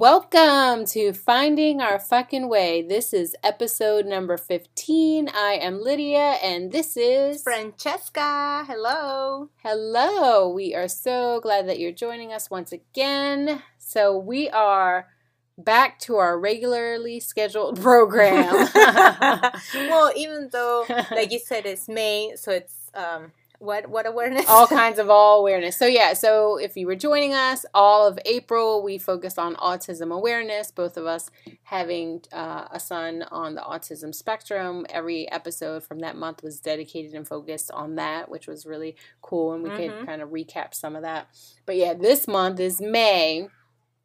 Welcome to Finding Our Fucking Way. This is episode number 15. I am Lydia and this is Francesca. Hello. Hello. We are so glad that you're joining us once again. So, we are back to our regularly scheduled program. well, even though, like you said, it's May, so it's um, what what awareness? all kinds of all awareness. So yeah, so if you were joining us, all of April we focused on autism awareness. Both of us having uh, a son on the autism spectrum. Every episode from that month was dedicated and focused on that, which was really cool, and we Mhm. could kind of recap some of that. But yeah, this month is May.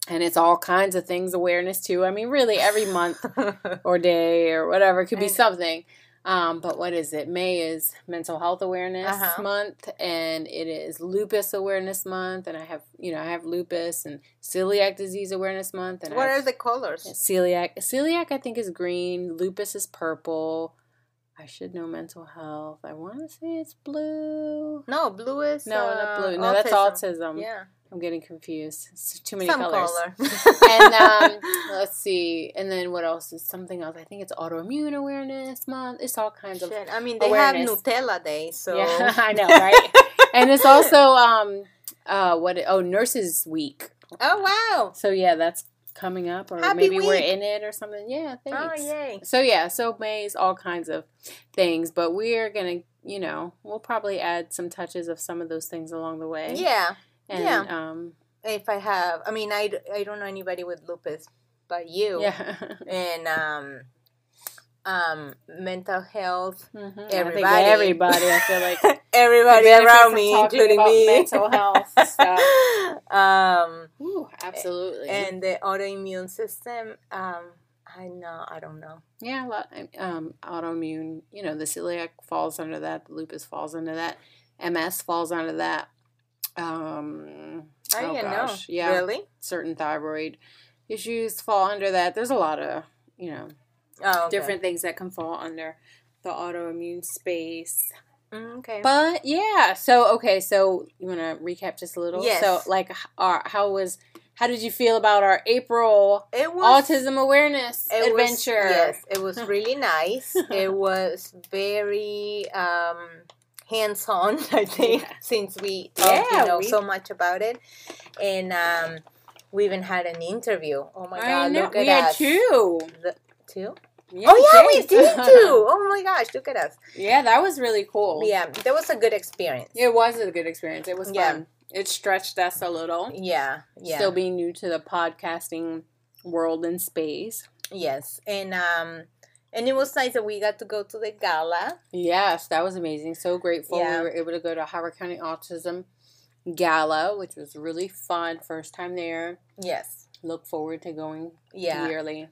And it's all kinds of things awareness too. I mean, really, every month or day or whatever. Could be something. Um, but what is it? May is Mental Health Awareness Uh-huh. Month, and it is Lupus Awareness Month. And I have, you know, I have lupus and celiac disease awareness month. And what I are the colors? celiac? Celiac, I think, is green. Lupus is purple. I should know mental health. I want to say it's blue. No, blue is No, uh, not blue. No, that's autism. Yeah, I'm getting confused. It's too many some colors. color. and um, let's see. And then what else is something else? I think it's autoimmune awareness month. It's all kinds of I mean, they awareness. have Nutella Day, so yeah. I know, right? and it's also um, uh, what? Oh, Nurses Week. oh wow! So yeah, that's coming up, or Happy maybe we're in it or something. Yeah, thanks. Oh yay! So yeah, so May's all kinds of things, but we're gonna, you know, we'll probably add some touches of some of those things along the way. Yeah, And, yeah. Um, if I have, I mean, I, I don't know anybody with lupus, but you yeah. and um, um, mental health. Mhm. I think Everybody. everybody. I feel like Everybody around me, including me. mental health stuff. um, Ooh, absolutely. and the autoimmune system. Um, I know, I don't know. yeah, a lot. Um, autoimmune. You know, the celiac falls under that. The lupus falls under that. MS falls under that. Um, I oh gosh, know. yeah. Really? Certain thyroid issues fall under that. There's a lot of you know Oh, okay. different things that can fall under the autoimmune space. Mm, okay. But yeah, so okay, so you want to recap just a little? Yes. So like, our, how was? How did you feel about our April it was autism awareness it was- adventure? yes, it was really nice. it was very um, hands-on. I think Yeah. since we talked, Yeah, you know we- so much about it, and um, we even had an interview. Oh my god! Look at we had us. two. The, two? Yeah, oh yeah, we did too. Oh my gosh, look at us. yeah, that was really cool. Yeah, that was a good experience. It was a good experience. It was Yeah. fun. It stretched us a little. Yeah, yeah. Still being new to the podcasting world and space. Yes, and um, and it was nice that we got to go to the gala. Yes, that was amazing. So grateful Yeah. we were able to go to Howard County Autism Gala, which was really fun. First time there. Yes, Look forward to going yeah, yearly.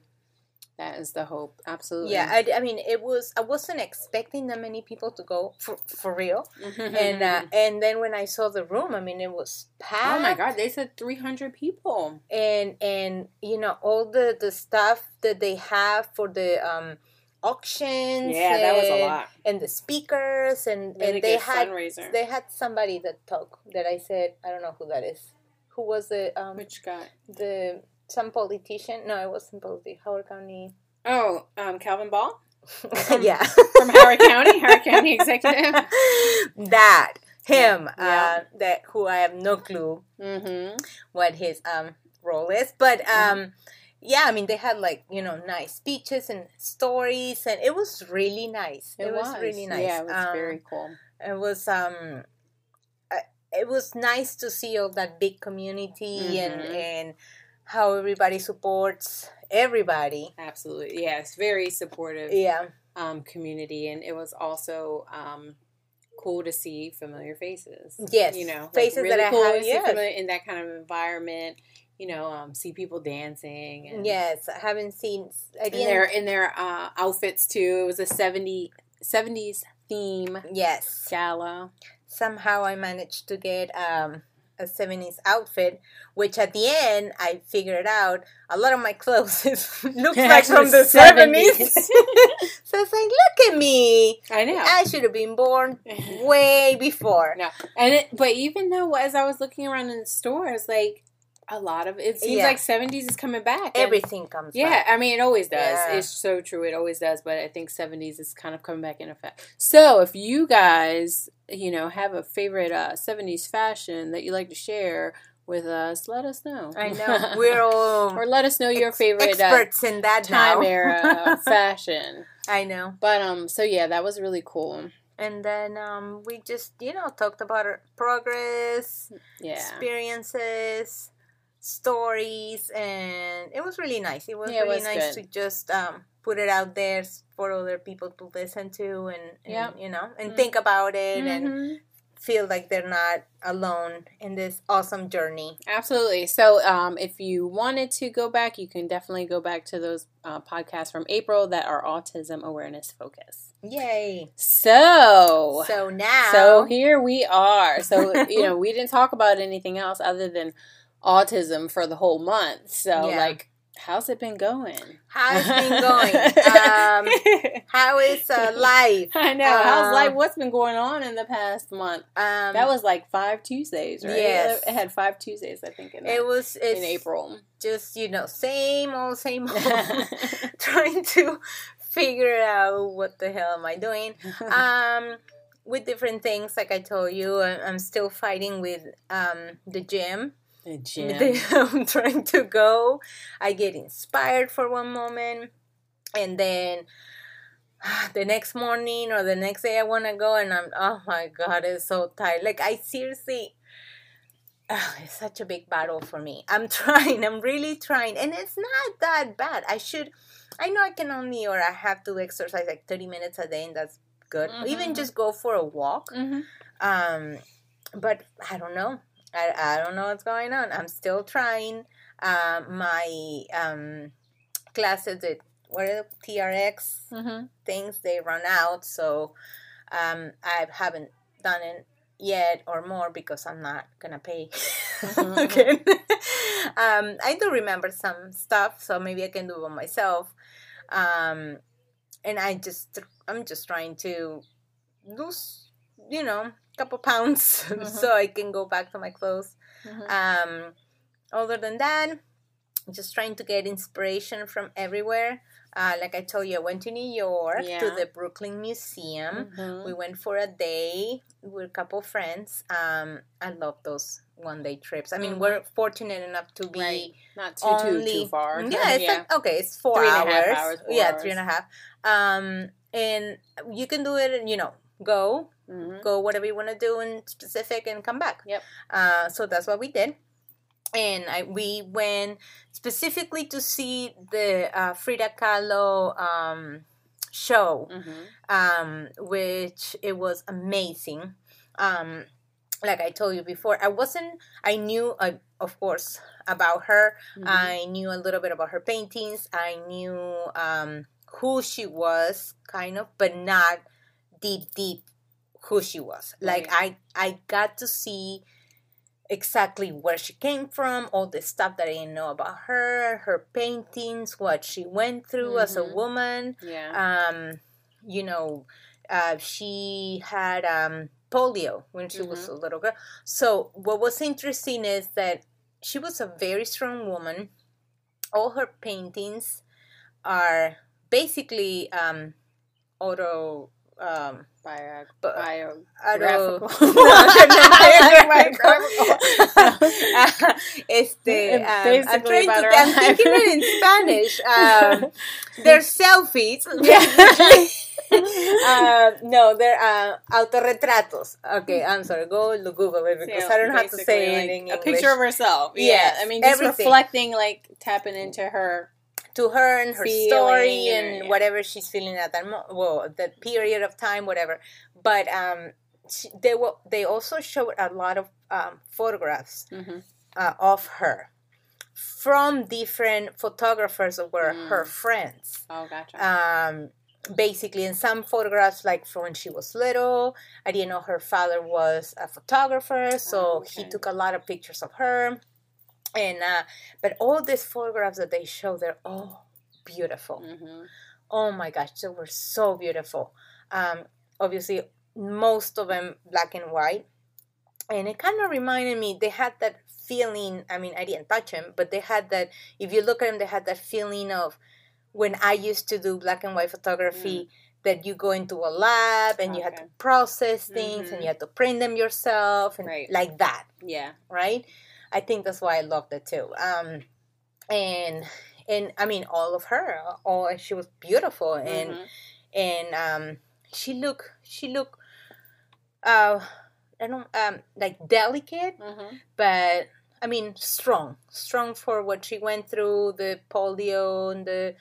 That is the hope. Absolutely. yeah. I, I mean, it was. I wasn't expecting that many people to go for for real. and uh, and then when I saw the room, I mean, it was packed. oh my God, they said 300 people. And and you know all the the stuff that they have for the um auctions. Yeah, that was a and- lot. And the speakers and Really and they had fundraiser. they had somebody that talked that I said I don't know who that is. Who was the um Which guy? the some politician? No, it wasn't politician. Howard County. Oh, um, Calvin Ball yeah, from Howard County, Howard County executive. that him. Yeah. Uh, that who I have no clue Mm-hmm. what his um role is, but um. Mhm. Yeah, I mean they had like you know nice speeches and stories, and it was really nice. It, was. really nice. Yeah, it was Um, very cool. it was um uh, it was nice to see all that big community and Mhm. and how everybody supports everybody Absolutely. Yeah, it's very supportive yeah um, community, and it was also um, cool to see familiar faces. Yes, you know, like, faces that I cool have- to see yes. familiar- in that kind of environment. You know, um, see people dancing. And, yes i haven't seen i in their in their uh, outfits too. It was a 70, 70s theme yes gala. somehow i managed to get um a 70s outfit which at the end i figured out a lot of my clothes is, looks like from the 70s so it's like look at me I know. i should have been born way before No, and it, but even though as I was looking around in the stores, like A lot of it seems Yeah. like seventies is coming back. Everything comes back. Yeah, back. I mean it always does. Yeah. It's so true. It always does. But I think seventies is kind of coming back in effect. So if you guys, you know, have a favorite uh, seventies fashion that you like to share with us, let us know. I know. We're all or let us know your ex- favorite uh, experts in that time now. era fashion. I know. But um, so yeah, that was really cool. And then um, we just, you know, talked about our progress, Yeah. experiences, stories, and it was really nice. It was Yeah, it really was nice good. to just um, put it out there for other people to listen to and, and Yep. you know, and Mm. think about it and Mhm. feel like they're not alone in this awesome journey. Absolutely. So, um, if you wanted to go back, you can definitely go back to those uh, podcasts from April that are autism awareness focus. Yay! So, So now, so here we are. So, you know, we didn't talk about anything else other than autism for the whole month. So, Yeah. like, how's it been going? how's it been going? um, how is uh, life? I know. how's uh, life? What's been going on in the past month? Um, That was like five Tuesdays, right? Yes. It had five Tuesdays, I think, in, it was it's in April. just you know same old same old trying to figure out what the hell am i doing um with different things like i told you i'm still fighting with um the gym the gym. i'm trying to go i get inspired for one moment and then the next morning or the next day i want to go and i'm oh my god it's so tired like i seriously Ah, it's such a big battle for me. I'm trying. I'm really trying, and it's not that bad. I should. I know I can only or I have to exercise like 30 minutes a day, and that's good. Even Mhm. just go for a walk. hmm Um, but I don't know. I, I don't know what's going on. I'm still trying. Um, my um classes at what are the TRX hmm things they run out, so um I haven't done it yet or more because I'm not gonna pay Mhm. again. um, I do remember some stuff, so maybe I can do it myself. Um, and I just I'm just trying to lose, you know, couple pounds Mhm. so I can go back to my clothes. hmm Um, other than that, just trying to get inspiration from everywhere. Uh, like I told you, I went to New York to the Brooklyn Museum. Mhm. We went for a day with a couple friends. Um, I love those one day trips. I mean, Mhm. we're fortunate enough to be Right. Not too only too too far. Yeah, it's like okay, it's four Three and a hours. hours, four yeah, hours. three and a half. Um, and you can do it. You know, go Mhm. go whatever you want to do in specific and come back. Yep. Uh, so that's what we did. And I, we went specifically to see the uh, Frida Kahlo um, show, Mhm. um, which it was amazing. Um, like I told you before, I wasn't, I knew, uh, of course, about her. Mhm. I knew a little bit about her paintings. I knew um, who she was, kind of, but not deep, deep who she was. Like I, I got to see exactly where she came from, all the stuff that I didn't know about her, her paintings, what she went through as a Mhm. woman. yeah. Um, you know, uh, she had um, polio when she was Mhm. a little girl. So what was interesting is that she was a very strong woman. All her paintings are basically um, auto. Um, Bio, bu- bio, auto Graphical. biographical. este, um, I'm, trying to, I'm thinking it in Spanish. Um, they're selfies. uh, no, they're uh, autorretratos. Okay, I'm sorry. Go look Google it because I don't how to say it in English. A picture of herself. Yeah. Yes, I mean, just everything. reflecting, like tapping into her. To her and her Feeling story and- and yeah. whatever she's feeling at that mo- well that period of time whatever but um she, they will they also showed a lot of um, photographs hmm uh, of her from different photographers that were Mm. her friends Oh, gotcha. um basically in some photographs like from when she was little i didn't know her father was a photographer so Oh, he took a lot of pictures of her and uh but all these photographs that they show they're all beautiful hmm oh my gosh they were so beautiful um obviously most of them black and white and it kind of reminded me they had that feeling i mean i didn't touch them, but they had that if you look at them they had that feeling of when i used to do black and white photography mm. that you go into a lab and okay. you had to process things mm-hmm. and you had to print them yourself and right. like that yeah right i think that's why i loved it too um and and i mean all of her all she was beautiful and mm-hmm. and um she looked she looked uh I don't um like delicate, mm-hmm. but I mean strong, strong for what she went through, the polio and the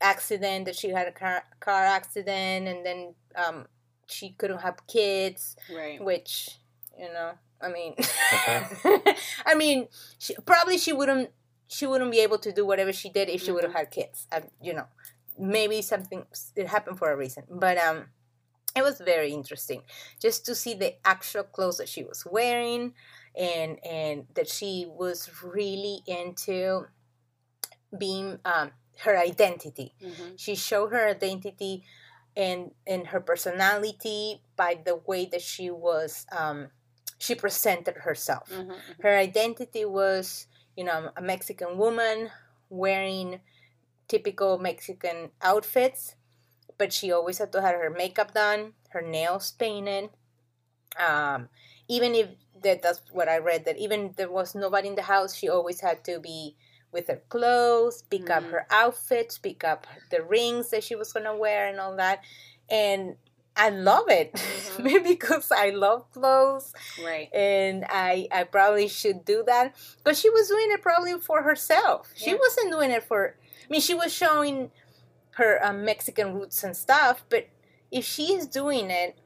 accident that she had a car, car accident, and then um she couldn't have kids, right? Which you know, I mean, I mean, she, probably she wouldn't she wouldn't be able to do whatever she did if she mm-hmm. would have had kids. Uh, you know, maybe something it happened for a reason, but um it was very interesting just to see the actual clothes that she was wearing and and that she was really into being um, her identity mm-hmm. she showed her identity and and her personality by the way that she was um, she presented herself mm-hmm, mm-hmm. her identity was you know a mexican woman wearing typical mexican outfits but she always had to have her makeup done, her nails painted. Um, even if that, that's what I read, that even there was nobody in the house, she always had to be with her clothes, pick mm. up her outfits, pick up the rings that she was gonna wear, and all that. And I love it, mm-hmm. maybe because I love clothes, right? And I I probably should do that because she was doing it probably for herself. Yeah. She wasn't doing it for. I mean, she was showing her um, Mexican roots and stuff. But if she is doing it,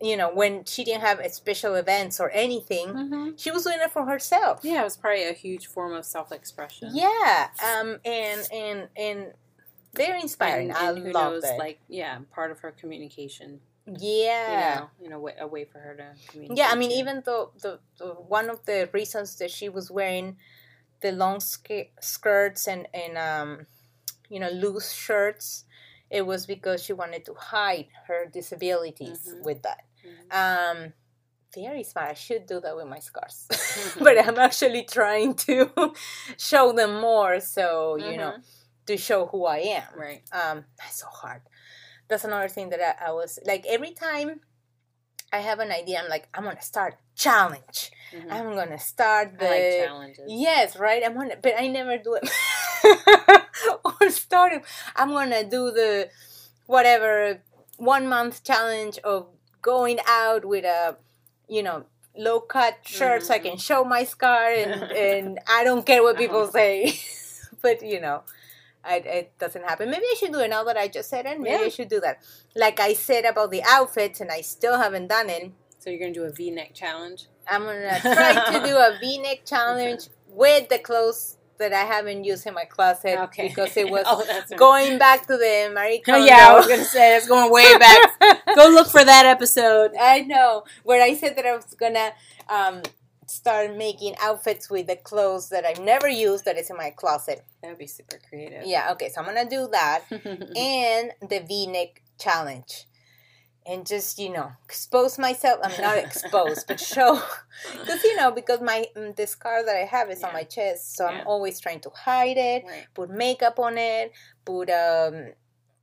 you know, when she didn't have special events or anything, mm-hmm. she was doing it for herself. Yeah, it was probably a huge form of self-expression. Yeah, um, and and and very inspiring. And, and I love knows, it. Like, yeah, part of her communication. Yeah, you know, you know, way, a way for her to communicate. Yeah, I mean, even though the, the one of the reasons that she was wearing the long sk- skirts and and um you know, loose shirts, it was because she wanted to hide her disabilities mm-hmm. with that. Mm-hmm. Um, very smart. I should do that with my scars, mm-hmm. but I'm actually trying to show them more. So you know, mm-hmm. To show who I am. Right. Um, that's so hard. That's another thing that I, I was like every time I have an idea. I'm like, I'm gonna start challenge. Mm-hmm. I'm gonna start the like challenges. Yes, right. I'm gonna, but I never do it. or starting. I'm gonna do the whatever one month challenge of going out with a, you know, low cut shirt mm-hmm. so I can mm-hmm. show my scar and and I don't care what people say, but you know. I, it doesn't happen. Maybe I should do it now that I just said it. Maybe yeah. I should do that. Like I said about the outfits, and I still haven't done it. So you're gonna do a V-neck challenge? I'm gonna try to do a V-neck challenge okay. with the clothes that I haven't used in my closet okay. because it was oh, going right. back to the Marie Kondo. Oh, yeah, I was gonna say it's going way back. Go look for that episode. I know where I said that I was gonna um, start making outfits with the clothes that I've never used that is in my closet. That would be super creative. Yeah, okay, so I'm gonna do that and the V-neck challenge. And just you know, expose myself. I'm not exposed, but show, because you know, because my mm, the scar that I have is yeah. on my chest, so yeah. I'm always trying to hide it. Right. Put makeup on it. Put um,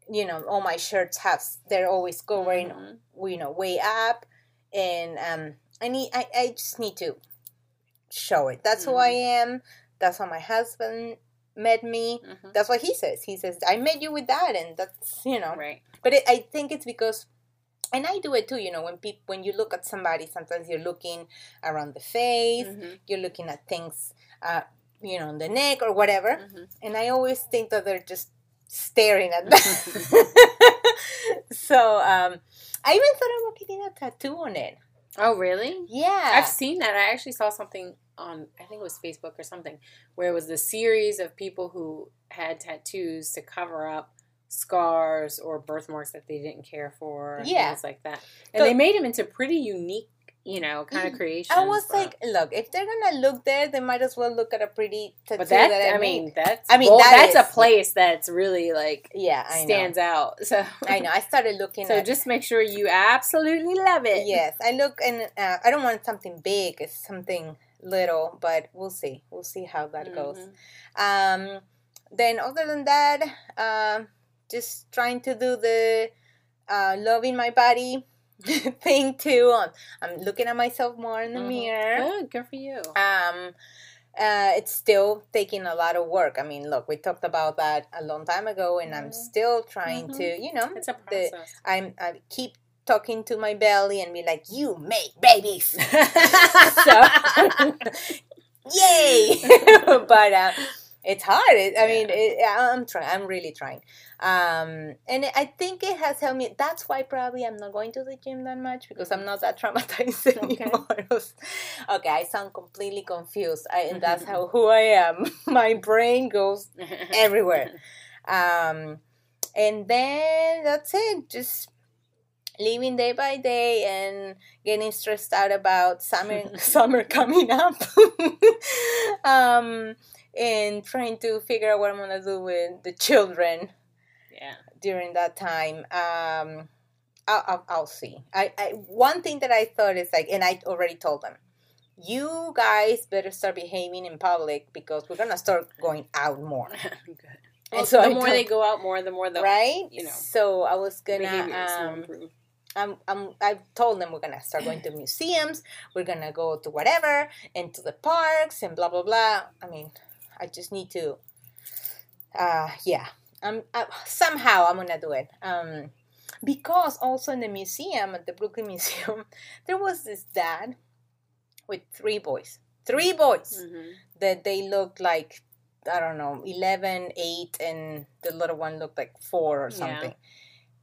you know, all my shirts have they're always going, mm-hmm. you know, way up, and um, I need I, I just need to show it. That's mm-hmm. who I mm-hmm. am. That's how my husband met me. Mm-hmm. That's what he says. He says, I met you with that. And that's, you know. Right. But it, I think it's because, and I do it too, you know, when people, when you look at somebody, sometimes you're looking around the face, mm-hmm. you're looking at things, uh, you know, on the neck or whatever. Mm-hmm. And I always think that they're just staring at that. so um, I even thought about getting a tattoo on it. Oh, really? Yeah. I've seen that. I actually saw something on, I think it was Facebook or something, where it was the series of people who had tattoos to cover up scars or birthmarks that they didn't care for. Yeah. Things like that. And so, they made them into pretty unique you know, kind of creation. I was like, look, if they're gonna look there, they might as well look at a pretty tattoo but that, that I, I mean, made. that's I mean, bold. that that's is- a place that's really like yeah, I know. stands out. So I know. I started looking. So just make sure you absolutely love it. yes, I look and uh, I don't want something big. It's something little, but we'll see. We'll see how that goes. Mhm. Um, then other than that, um, just trying to do the uh, loving my body thing too. I'm looking at myself more in the Mhm. mirror. Good, good for you. Um, uh, it's still taking a lot of work. I mean, look, we talked about that a long time ago, and I'm Mhm. still trying to, you know, It's a the- process. I'm I keep talking to my belly and be like, "You make babies." so, yay! but uh, it's hard. It, I mean, it, I'm trying. I'm really trying. Um, and I think it has helped me. That's why probably I'm not going to the gym that much because I'm not that traumatized Okay. anymore. Okay, I sound completely confused, I, and that's how who I am. My brain goes everywhere. Um, and then that's it. Just living day by day and getting stressed out about summer summer coming up. um, and trying to figure out what I'm gonna do with the children yeah. during that time. Um, I'll, I'll, I'll see. I, I one thing that I thought is like, and I already told them, you guys better start behaving in public because we're gonna start going out more, Good. And so the I more they go out, more the more the right? you know, So I was gonna. Um. I'm, I'm, I've told them we're gonna start going to museums, we're gonna go to whatever, and to the parks, and blah blah blah. I mean, I just need to. Uh, yeah, I'm I, somehow I'm gonna do it. Um, because also in the museum at the Brooklyn Museum, there was this dad with three boys, three boys Mhm. that they looked like I don't know, 11, 8, and the little one looked like 4 or Yeah.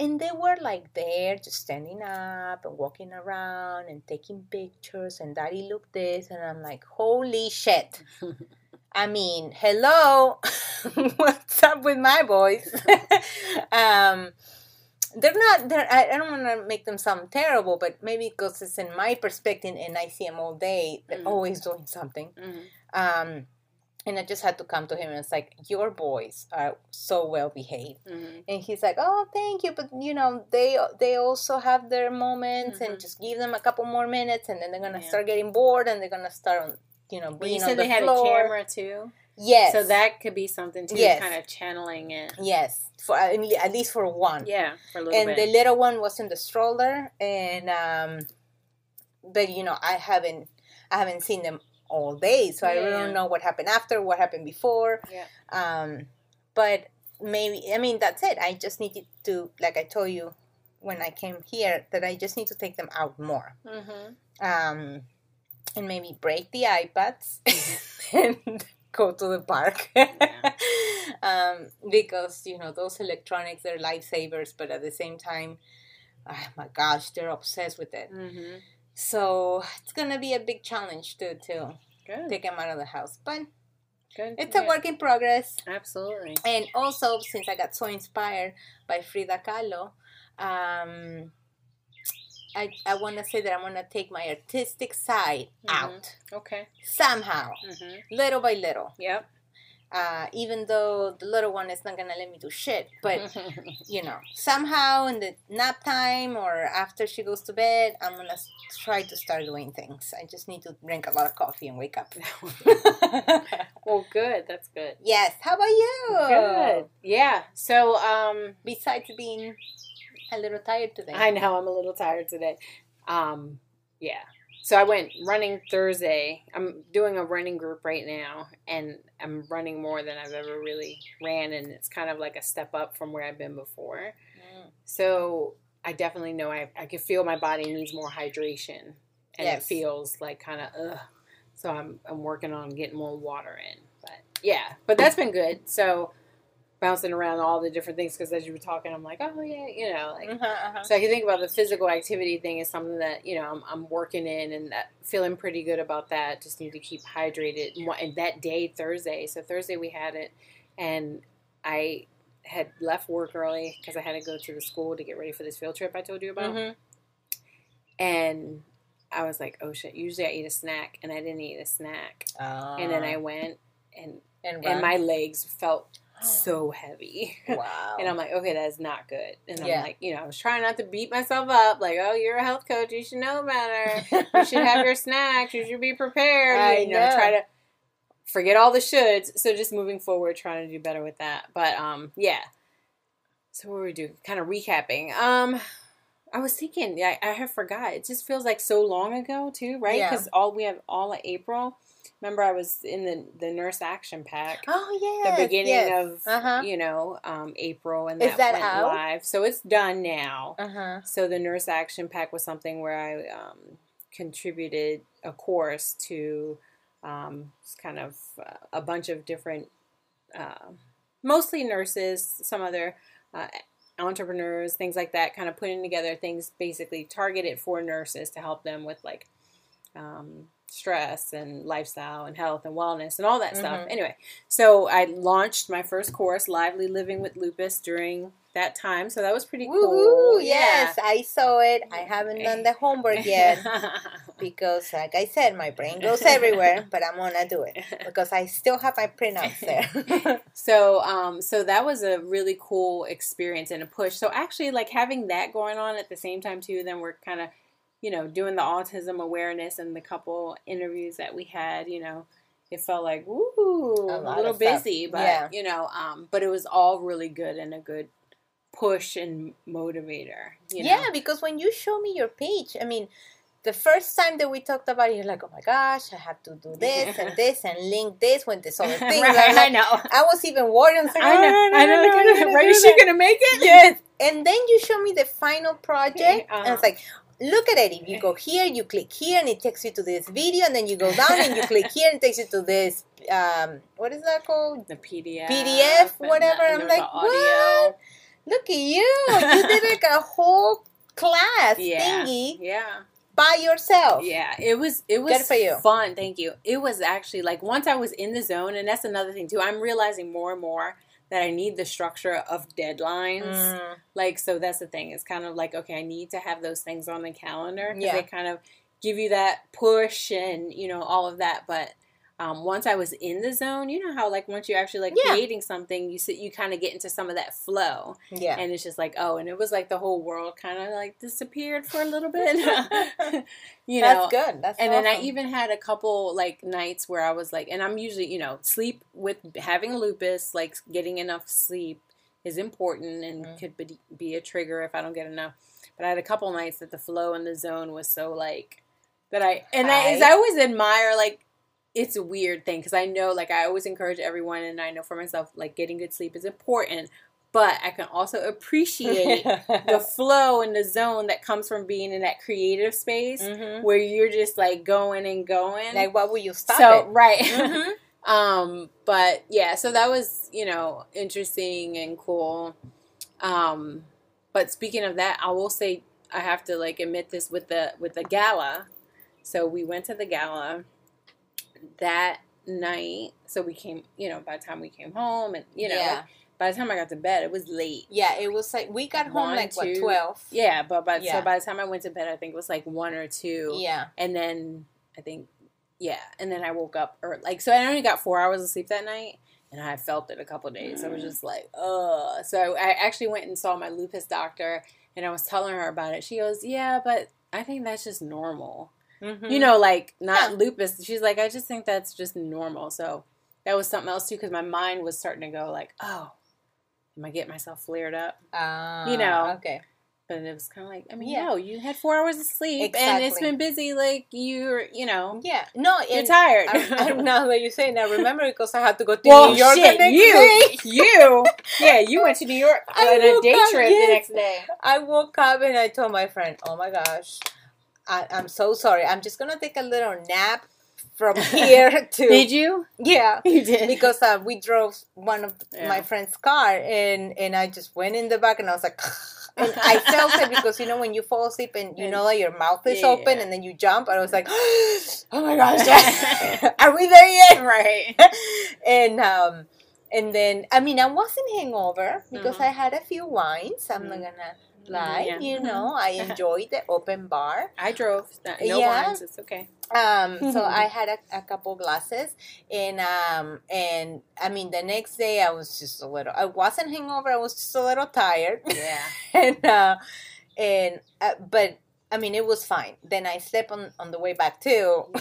And they were like there, just standing up and walking around and taking pictures. And daddy looked this, and I'm like, holy shit. I mean, hello, what's up with my boys? um, they're not. They're. I, don't want to make them sound terrible, but maybe because it's in my perspective and I see them all day. They're Mhm. always doing something. Mhm. Um, and I just had to come to him and it's like, your boys are so well behaved. Mhm. And he's like, oh, thank you, but you know, they they also have their moments, and Mhm. just give them a couple more minutes, and then they're gonna Yeah. start getting bored, and they're gonna start, on, you know, Well, being you on said the they had floor. a camera too, Yes. so that could be something too, Yes. kind of channeling it. Yes, for at le- at least for one. Yeah, for a little and bit. the little one was in the stroller, and um, but you know, I haven't I haven't seen them all day, so I really don't know what happened after, what happened before. yeah. Um, but maybe I mean that's it. I just needed to, like I told you when I came here, that I just need to take them out more. Mm-hmm. Um, and maybe break the iPads Mm-hmm. and go to the park. um, because you know those electronics they're lifesavers, but at the same time, oh my gosh, they're obsessed with it. Mm-hmm. So it's gonna be a big challenge to to Good. take him out of the house, but Good. it's a work in progress. Absolutely. And also, since I got so inspired by Frida Kahlo, um, I, I want to say that I'm to take my artistic side Mhm. out Okay. somehow, Mm-hmm. little by little. Yep. Uh, even though the little one is not to let me do shit. But, you know, somehow in the nap time or after she goes to bed, I'm to try to start doing things. I just need to drink a lot of coffee and wake up. well, good. That's good. yes. How about you? Good. Yeah. So, um, Besides being a little tired today. I know I'm a little tired today. Um, yeah. So I went running Thursday. I'm doing a running group right now, and I'm running more than I've ever really ran, and it's kind of like a step up from where I've been before. Mm. So I definitely know I I can feel my body needs more hydration, and it feels like kind of ugh. So I'm I'm working on getting more water in, but yeah, but that's been good. So bouncing around all the different things because as you were talking, I'm like, oh yeah, you know, like Uh-huh, uh-huh. so I can think about the physical activity thing is something that you know I'm, I'm working in and that, feeling pretty good about that. Just need to keep hydrated. And, and that day Thursday, so Thursday we had it, and I had left work early because I had to go to the school to get ready for this field trip I told you about, Mhm. and I was like, oh shit. Usually I eat a snack, and I didn't eat a snack. Uh, and then I went and and, and my legs felt so heavy. wow. And I'm like, okay, that's not good. And I'm Yeah. like, you know, I was trying not to beat myself up. Like, oh, you're a health coach. You should know better. you should have your snacks. You should be prepared. I you know, know. try to forget all the shoulds. So just moving forward, trying to do better with that. But um, yeah. So what were we doing? Kind of recapping. Um, I was thinking, yeah, I have forgot. It just feels like so long ago too, right? Yeah. Because all we have all of April. Remember, I was in the the nurse action pack oh yeah, the beginning yes. of Uh-huh. you know um, April, and that, that went out? live. So it's done now. Uh-huh. So the Nurse Action Pack was something where I um, contributed a course to um, kind of uh, a bunch of different, uh, mostly nurses, some other uh, entrepreneurs, things like that. Kind of putting together things basically targeted for nurses to help them with like. Um, stress and lifestyle and health and wellness and all that stuff. Mhm. Anyway, so I launched my first course, Lively Living with Lupus, during that time. So that was pretty Woohoo! cool. Yes, I saw it. I haven't done the homework yet because, like I said, my brain goes everywhere. But I'm gonna do it because I still have my printouts there. so um so that was a really cool experience and a push. So actually like having that going on at the same time too, then we're kind of you know doing the autism awareness and the couple interviews that we had, you know, it felt like woo A a, little busy, but Yeah. you know, um but it was all really good and a good push and motivator. You know? Yeah, because when you show me your page, I mean, the first time that we talked about it, you're like, oh my gosh, I have to do this and this and link this when this other thing. right, I'm I know. I was even worried. I was like, I "Oh, know, no, no, I know. no, no, no, no, right? Is she gonna make it? Yes. And then you show me the final project, and Uh-huh. it's like, look at it. If you go here, you click here, and it takes you to this video, and then you go down and you click here, and it takes you to this. Um, what is that called? The PDF, PDF, whatever. the- I'm like, what? Look at you! You did like a whole class Yeah, thingy yeah. by yourself. Yeah, it was it was Good for you. fun. Thank you. It was actually like once I was in the zone, and that's another thing too. I'm realizing more and more that I need the structure of deadlines. Mm, Like so, that's the thing. It's kind of like okay, I need to have those things on the calendar because Yeah. they kind of give you that push and you know all of that. But um, once I was in the zone, you know how like once you're actually like Yeah. creating something, you sit, you kind of get into some of that flow yeah. and it's just like oh and it was like the whole world kind of like disappeared for a little bit you know That's good. That's and then i even had a couple like nights where i was like and i'm usually you know sleep with having lupus like getting enough sleep is important and Mhm. could be, be a trigger if i don't get enough but i had a couple nights that the flow in the zone was so like that i and I, as I always admire like it's a weird thing because I know, like, I always encourage everyone, and I know for myself, like, getting good sleep is important. But I can also appreciate the flow and the zone that comes from being in that creative space Mhm. where you're just like going and going. Like, what will you stop so it? right. Mhm. um, but yeah, so that was you know interesting and cool. Um, but speaking of that, I will say I have to like admit this with the with the gala. So we went to the gala that night. So we came, you know, by the time we came home, and you know, Yeah. by the time I got to bed, it was late. Yeah, it was like we got home One, like what two, twelve. Yeah, but by Yeah. so by the time I went to bed, I think it was like one or two. Yeah. And then I think, yeah, and then I woke up or like so I only got four hours of sleep that night, and I felt it a couple days. I was mm. just like, ugh. So I actually went and saw my lupus doctor, and I was telling her about it. She goes, yeah, but I think that's just normal. Mhm. You know, like not Yeah. lupus. She's like, I just think that's just normal. So that was something else too, because my mind was starting to go like, oh, am I getting myself flared up? Ah, you know. Okay. But it was kind of like, I mean, Yeah. no, you had four hours of sleep, and it's been busy. Like you're, you know, Yeah. No. you're tired. I, I, now that you say I remember because I had to go to well, New York shit, the next you, day. you, yeah, you went to New York on a day up, trip yes. the next day. I woke up and I told my friend, "Oh my gosh, I, I'm so sorry. I'm just gonna take a little nap from here to Did you? yeah." You did Because uh, we drove one of Yeah. my friend's car, and and I just went in the back, and I was like, and I felt it because you know when you fall asleep and you And- know that your mouth is Yeah. open, and then you jump, and I was like, oh my gosh, are we there yet? right. and um and then I mean I wasn't hangover because Mhm. I had a few wines. I'm not Mhm. gonna like. Yeah. You know, I enjoyed the open bar. I drove. No Yeah. wines. It's okay. Um, so I had a, a couple glasses, and um, and I mean, the next day I was just a little. I wasn't hangover. I was just a little tired, Yeah. and uh, and uh, but I mean, it was fine. Then I slept on on the way back too.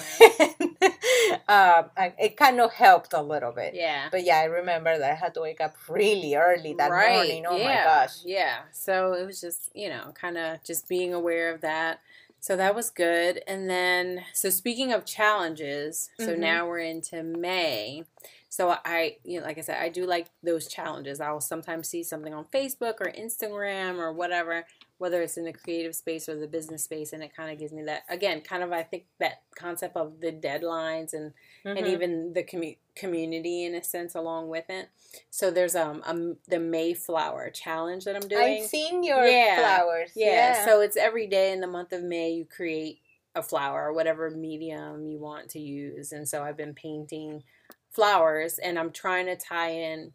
um, I, it kind of helped a little bit. Yeah. But yeah, I remember that I had to wake up really early that right. morning. Oh yeah. my gosh. Yeah. So it was just, you know, kind of just being aware of that. So that was good. And then, so speaking of challenges, so Mhm. now we're into May. So I, you know, like I said, I do like those challenges. I will sometimes see something on Facebook or Instagram or whatever, whether it's in the creative space or the business space, and it kind of gives me that again, kind of I think that concept of the deadlines and and Mhm. even the commu- community in a sense along with it. So there's um a, the Mayflower challenge that I'm doing. I've seen your Yeah. flowers. yeah. Yeah. So it's every day in the month of May you create a flower or whatever medium you want to use. And so I've been painting flowers and I'm trying to tie in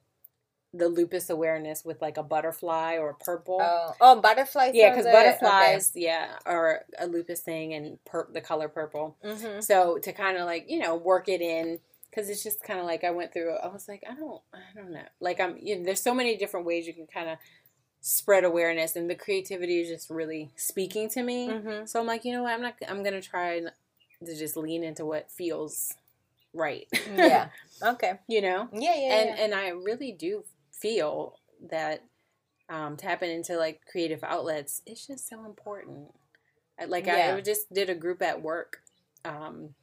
the lupus awareness with like a butterfly or purple. Oh, oh butterflies. yeah, because butterflies, yeah, are a lupus thing and pur- the color purple. Okay. Mhm. So to kind of like you know work it in because it's just kind of like I went through. I was like I don't I don't know. Like I'm you know, there's so many different ways you can kind of spread awareness and the creativity is just really speaking to me. Mhm. So I'm like you know what I'm not I'm gonna try to just lean into what feels right. Yeah. Okay. you know Yeah, yeah, and yeah. and I really do feel that um, tapping into like creative outlets is just so important. Like Yeah. I just did a group at work, um,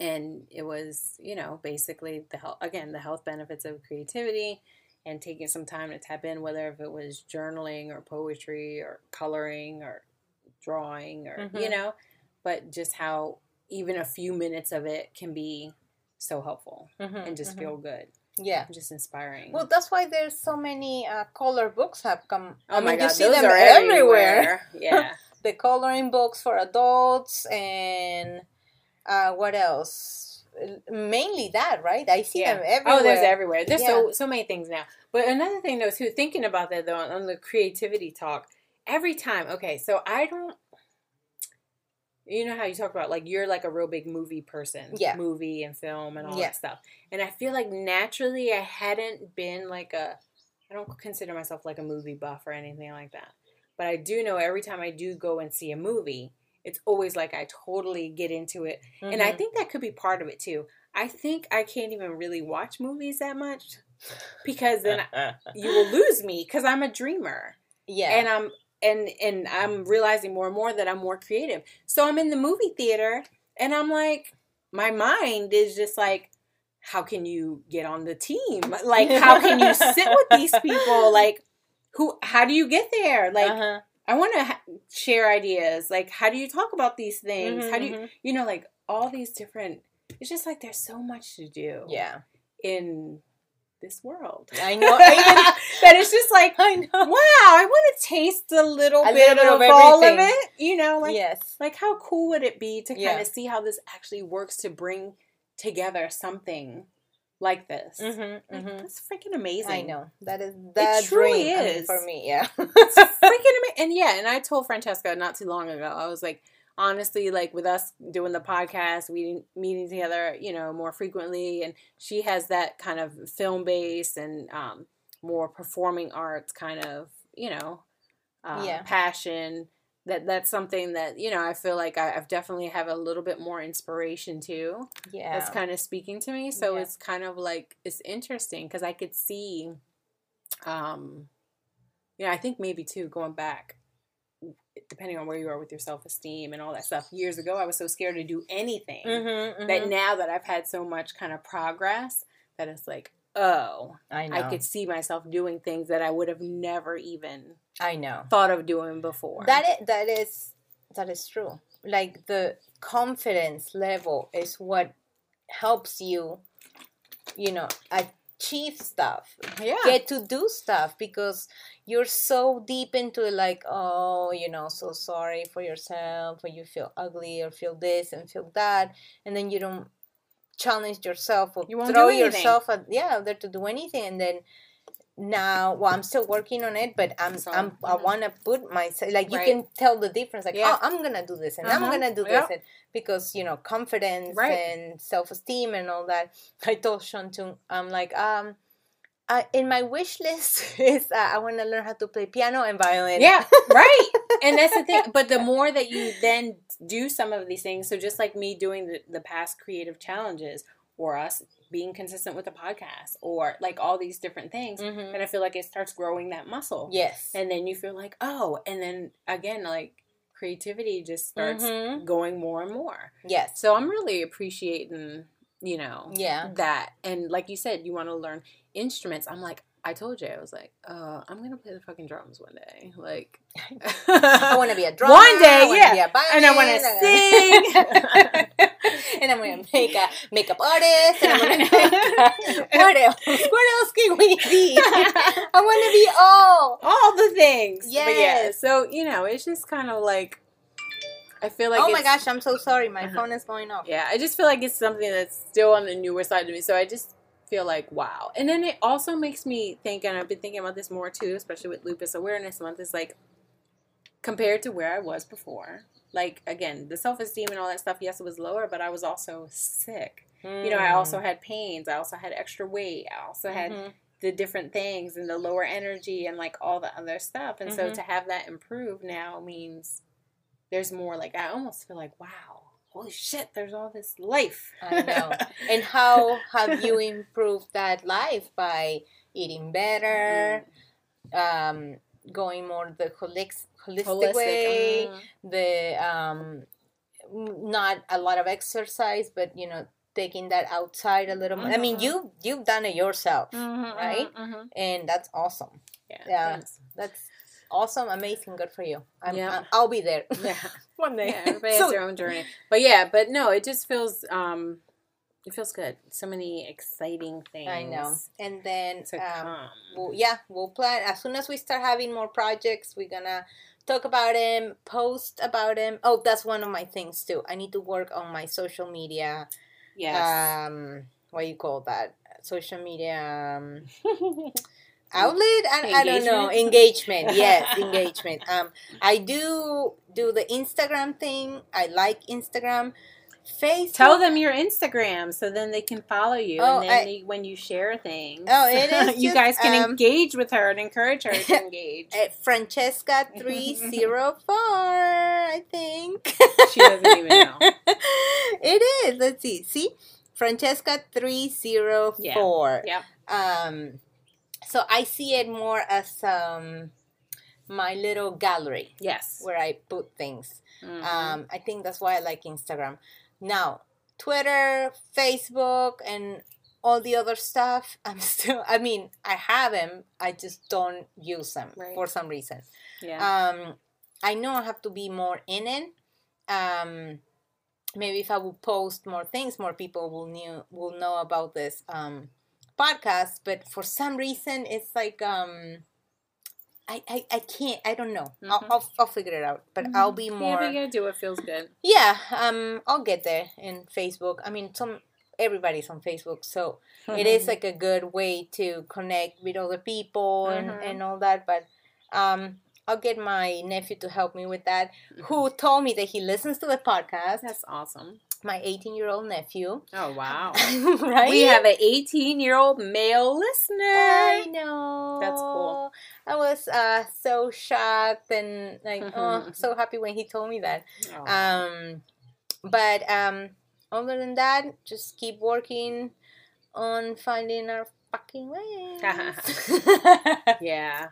and it was you know basically the health again the health benefits of creativity and taking some time to tap in whether if it was journaling or poetry or coloring or drawing or you Mhm. know but just how even a few minutes of it can be so helpful Mhm, and just mhm. feel good Yeah. just inspiring. Well, that's why there's so many uh, color books have come. oh I my mean, god, you see those them are everywhere. everywhere. Yeah, The coloring books for adults and uh, what else? Mainly that, right? I see yeah. them everywhere. Oh, there's everywhere. There's so Yeah. so many things now. But another thing though, too, thinking about that though, on the creativity talk, every time. Okay, so I don't. You know how you talk about like you're like a real big movie person, Yeah. movie and film and all Yeah. that stuff. And I feel like naturally I hadn't been like a. I don't consider myself like a movie buff or anything like that. But I do know every time I do go and see a movie, it's always like I totally get into it And I Mhm. think that could be part of it too. I think I can't even really watch movies that much because then you will lose me because I'm a dreamer yeah. and I'm and and I'm realizing more and more that I'm more creative. So I'm in the movie theater and I'm like my mind is just like how can you get on the team? Like how can you sit with these people like who how do you get there? Like uh-huh. I want to ha- share ideas. Like how do you talk about these things? How do you Mhm, you know, like all these different. It's just like there's so much to do. Yeah. In this world, I know. I, that it's just like, I know. wow, I want to taste a little A bit little of, of all of it. You know, like yes. like how cool would it be to kind Yeah. of see how this actually works to bring together something like this? Mm-hmm, mm-hmm. That's freaking amazing. I know that is that truly dream I mean, is. for me. Yeah. it's freaking amazing. And yeah, and I told Francesca not too long ago, I was like, honestly, like with us doing the podcast, we meeting together, you know, more frequently, and she has that kind of film base and um, more performing arts kind of, you know, uh, Yeah. passion. That that's something that you know I feel like I, I've definitely have a little bit more inspiration too yeah. that's kind of speaking to me. So Yeah. it's kind of like it's interesting because I could see, um, you know, I think maybe too going back, depending on where you are with your self esteem and all that stuff. Years ago, I was so scared to do anything Mhm, that mhm. now that I've had so much kind of progress, that it's like, oh, I know. I could see myself doing things that I would have never even I know. thought of doing before. That is, that is that is true. Like the confidence level is what helps you, you know, achieve stuff, yeah, get to do stuff because you're so deep into it, like, oh, you know, so sorry for yourself, or you feel ugly, or feel this and feel that, and then you don't challenge yourself or You won't throw yourself at, yeah out there to do anything, and then now well i'm still working on it but i'm So, i'm i mhm. want to put myself like you Right. can tell the difference like Yeah. oh i'm gonna do this and Uh-huh. i'm gonna do this and because you know confidence Right. and self-esteem and all that i told sean i'm like um uh, in my wish list is uh, i want to learn how to play piano and violin Yeah, right. and that's the thing. But the more that you then do some of these things, so just like me doing the, the past creative challenges, or us being consistent with the podcast, or like all these different things, Mhm. and I feel like it starts growing that muscle. yes And then you feel like, oh, and then again, like creativity just starts Mhm. going more and more. yes So I'm really appreciating, you know, yeah that. And like you said, you want to learn instruments. I'm like, I told you, I was like, uh, I'm gonna play the fucking drums one day. Like, I want to be a drummer. One day, I yeah. a And I wanna sing. and I'm gonna make a makeup artist. And I'm gonna what else? What else can we be? I want to be all. all the things. But yeah, Yes. so you know, it's just kind of like I feel like oh my gosh, I'm so sorry. My Uh-huh. phone is going off. Yeah, I just feel like it's something that's still on the newer side of me. So I just feel like wow. And then it also makes me think, and I've been thinking about this more too, especially with Lupus Awareness Month, is like compared to where I was before. Like again, the self esteem and all that stuff. Yes, it was lower, but I was also sick. You know, I Mm. also had pains. I also had extra weight. I also had Mhm. the different things and the lower energy and like all the other stuff. And so Mhm. to have that improve now means there's more like I almost feel like wow, holy shit, there's all this life. I know. And how have you improved that life by eating better, um, going more the holic- holistic, Holistic. way, mhm. the um, not a lot of exercise, but you know, taking that outside a little more. I mean, Mhm. you you've done it yourself, Mhm, right? mhm, mhm. and that's awesome. Yeah. Yeah. That's awesome, amazing, good for you. I'm, Yeah. I'm, I'll be there Yeah. one day. yeah. Everybody So- has their own journey. But yeah, but no, it just feels um it feels good. So many exciting things. I know. And then To um, come. Well, yeah, we'll plan as soon as we start having more projects. We're gonna talk about them, post about them. Oh, that's one of my things too. I need to work on my social media. yes. Um, what do you call that? Social media um, outlet. I, I don't know. Engagement. Yes, engagement. Um, I do do the Instagram thing. I like Instagram. Facebook. Tell them your Instagram so then they can follow you. Oh, and then I- they, when you share things, Oh, it is you just, guys can um, engage with her and encourage her to engage. Francesca three zero four. I think She doesn't even know. it is. Let's see. See, Francesca three zero four. Yep. Um, so I see it more as um my little gallery Yes. where I put things. Mhm. Um, I think that's why I like Instagram. Now, Twitter, Facebook, and all the other stuff, I'm still, I mean, I have them, I just don't use them Right. for some reason. yeah. Um, I know I have to be more in it. Um, maybe if I would post more things, more people will knew will know about this um, podcast. But for some reason, it's like um, I, I, I can't. I don't know. I'll, Mhm. I'll I'll figure it out. But I'll be more. Yeah, but you gotta do what feels good. Yeah, um, I'll get there in Facebook. I mean, some everybody's on Facebook, so it is like a good way to connect with other people and, Mhm. and all that. But um, I'll get my nephew to help me with that. Who told me that he listens to the podcast? That's awesome. My 18 year old nephew, Oh wow. right? We have an 18 year old male listener. I know. That's cool. I was uh, so shocked and like, oh, so happy when he told me that. Oh. Um, but um, other than that, just keep working on finding our fucking ways. yeah.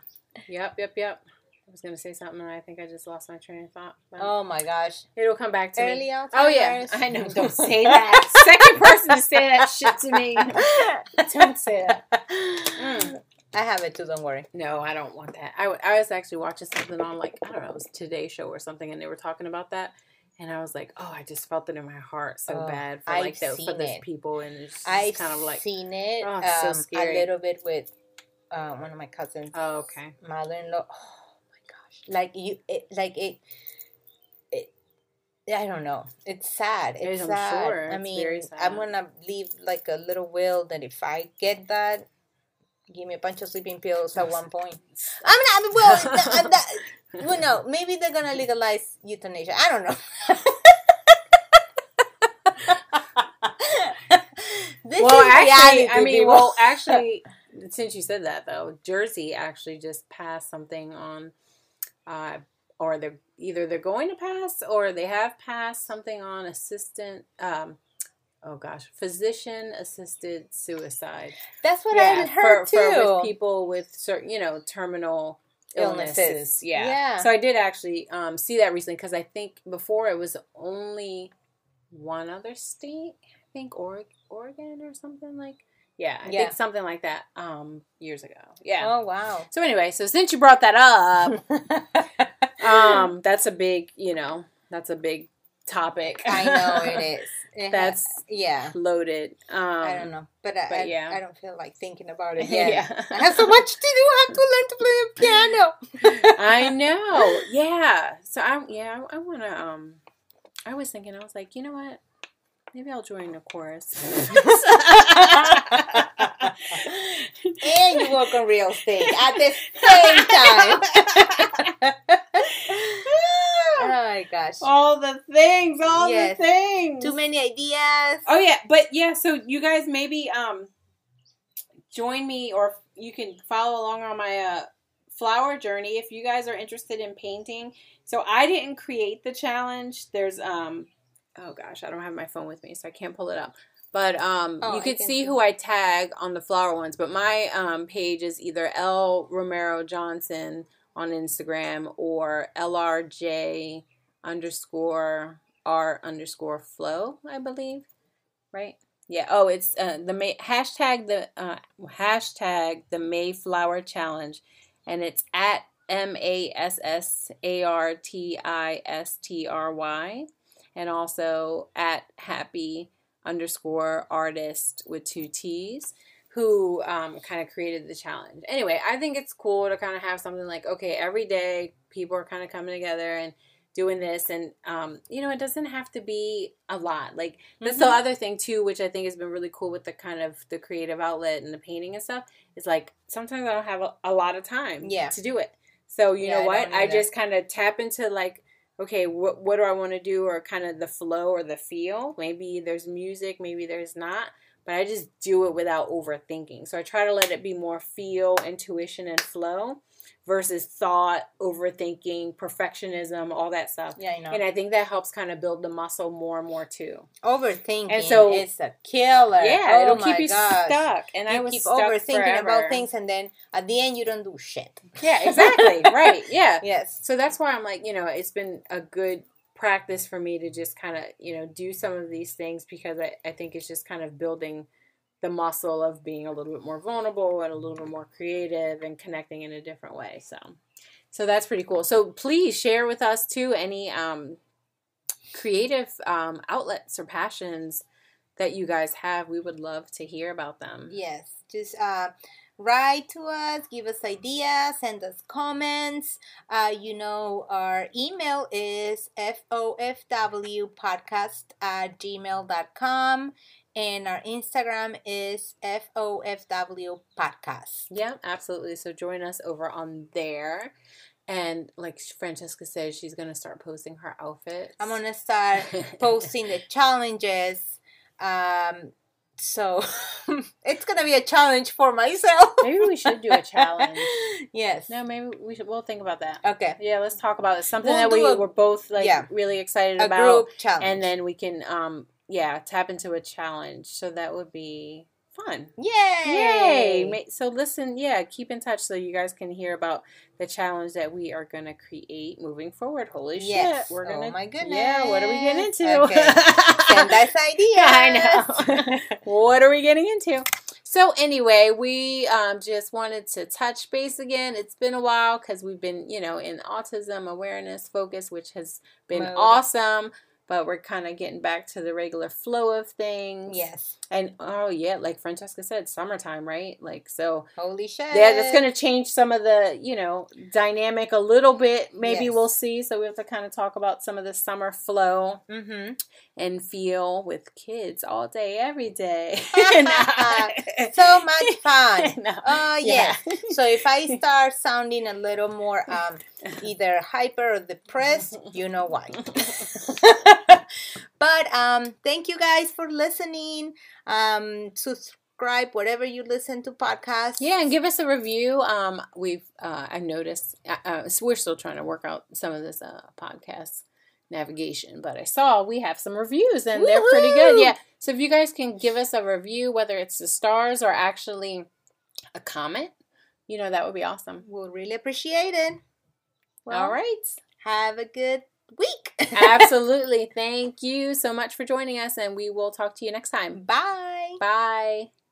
Yep. Yep. Yep. I was gonna say something, and I think I just lost my train of thought. Oh my gosh! It'll come back to Early me. Oh yeah, I know. Don't say that. Second person to say that shit to me. Don't say that. Mm. I have it too. Don't worry. No, I don't want that. I, w- I was actually watching something on like I don't know, it was Today Show or something, and they were talking about that, and I was like, oh, I just felt it in my heart so Oh, bad for like for those it. people, and it's just I've kind of like, seen it Oh, it's so um, scary. a little bit with uh, one of my cousins, oh, okay, mother-in-law. Oh! Like you, it, like it. It. I don't know. It's sad. It's I'm sad. sure. I mean, sad. I'm gonna leave like a little will that if I get that, give me a bunch of sleeping pills at one point. I'm not. Well, that, uh, that, well, no. Maybe they're gonna legalize euthanasia. I don't know. this well, actually, reality, I mean, well, actually, since you said that though, Jersey actually just passed something on, uh, or they're either they're going to pass or they have passed something on assistant. Um, oh gosh, physician assisted suicide. that's what I heard for, too. for with people with certain, you know, terminal illnesses. Illnesses. Yeah. Yeah. So I did actually um, see that recently because I think before it was only one other state. I think or- Oregon or something like. Yeah, I Yeah. think something like that um, years ago. Yeah. oh wow. So anyway, so since you brought that up, um, that's a big, you know, that's a big topic. I know it is. It That's has- yeah. loaded. Um, I don't know, but, I, but I, yeah. I don't feel like thinking about it yet. Yeah. I have so much to do. I have to learn to play the piano. I know. Yeah. So I'm. yeah, I, I want to um I was thinking I was like, you know what? Maybe I'll join the chorus. and you work on real estate at the same time. oh my gosh. all the things, all Yes. the things. Too many ideas. Oh yeah, but yeah, so you guys maybe um join me or you can follow along on my uh flower journey if you guys are interested in painting. So I didn't create the challenge. There's um oh gosh, I don't have my phone with me so I can't pull it up. But um Oh, you could can see see. who I tag on the flower ones, but my um page is either L Romero Johnson on Instagram or LRJ underscore R underscore flow, I believe. Right? Yeah. Oh, it's uh, the May hashtag the uh, hashtag the Mayflower Challenge, and it's at M A S S A R T I S T R Y, and also at Happy underscore Artist with two T's, who um, kind of created the challenge. Anyway, I think it's cool to kind of have something like okay, every day people are kind of coming together and doing this and um, you know it doesn't have to be a lot like that's the Mhm. other thing too which i think has been really cool with the kind of the creative outlet and the painting and stuff is like sometimes i don't have a, a lot of time Yeah. to do it so you Yeah, know what don't i just kind of tap into like okay what, what do i want to do or kind of the flow or the feel? Maybe there's music maybe there's not but i just do it without overthinking. So i try to let it be more feel intuition and flow versus thought overthinking perfectionism all that stuff Yeah, I know. and I think that helps kind of build the muscle more and more too. Overthinking And so- is a killer. Yeah, oh it'll keep you gosh. stuck. And I You was keep overthinking forever. about things, and then at the end, you don't do shit. Yeah, exactly. right. Yeah. Yes. So that's why I'm like, you know, it's been a good practice for me to just kind of, you know, do some of these things because I, I think it's just kind of building the muscle of being a little bit more vulnerable and a little bit more creative and connecting in a different way. So so that's pretty cool. So please share with us too any um creative um outlets or passions that you guys have. We would love to hear about them. Yes. Just uh, write to us, give us ideas, send us comments. Uh, you know, our email is fofwpodcast at gmail.com. And our Instagram is FOFW podcast. Yeah, absolutely. So join us over on there. And like Francesca says, she's gonna start posting her outfits. I'm gonna start posting the challenges. Um, so it's gonna be a challenge for myself. Maybe we should do a challenge. yes. No, maybe we should. We'll think about that. Okay. Yeah, let's talk about it. Something We'll that we a- were both like yeah. really excited A about, group challenge. and then we can, um, yeah, tap into a challenge. So that would be fun. Yay! Yay! So listen, yeah, keep in touch so you guys can hear about the challenge that we are gonna create moving forward. Holy Yes. shit, we're Oh gonna. Oh my goodness! Yeah, what are we getting into? Okay. Send us ideas. I know. what are we getting into? So anyway, we um, just wanted to touch base again. It's been a while because we've been, you know, in autism awareness focus, which has been Mode. awesome. But we're kind of getting back to the regular flow of things. Yes. And oh yeah, like Francesca said, summertime, right? Like so. Holy shit. Yeah, that's going to change some of the you know dynamic a little bit. Maybe Yes. we'll see. So we have to kind of talk about some of the summer flow Mm-hmm. And feel with kids all day, every day. So much fun. No. Oh Yeah. yes. So if I start sounding a little more um, either hyper or depressed, you know why. but um, thank you guys for listening. Um, subscribe wherever you listen to podcasts. Yeah, and give us a review. Um, we've uh, I noticed uh, uh, so we're still trying to work out some of this uh, podcast navigation, but I saw we have some reviews and they're pretty good. Yeah, so if you guys can give us a review, whether it's the stars or actually a comment, you know that would be awesome. We'll really appreciate it. Well, All right, Have a good week. absolutely. Thank you so much for joining us, and we will talk to you next time. Bye. Bye.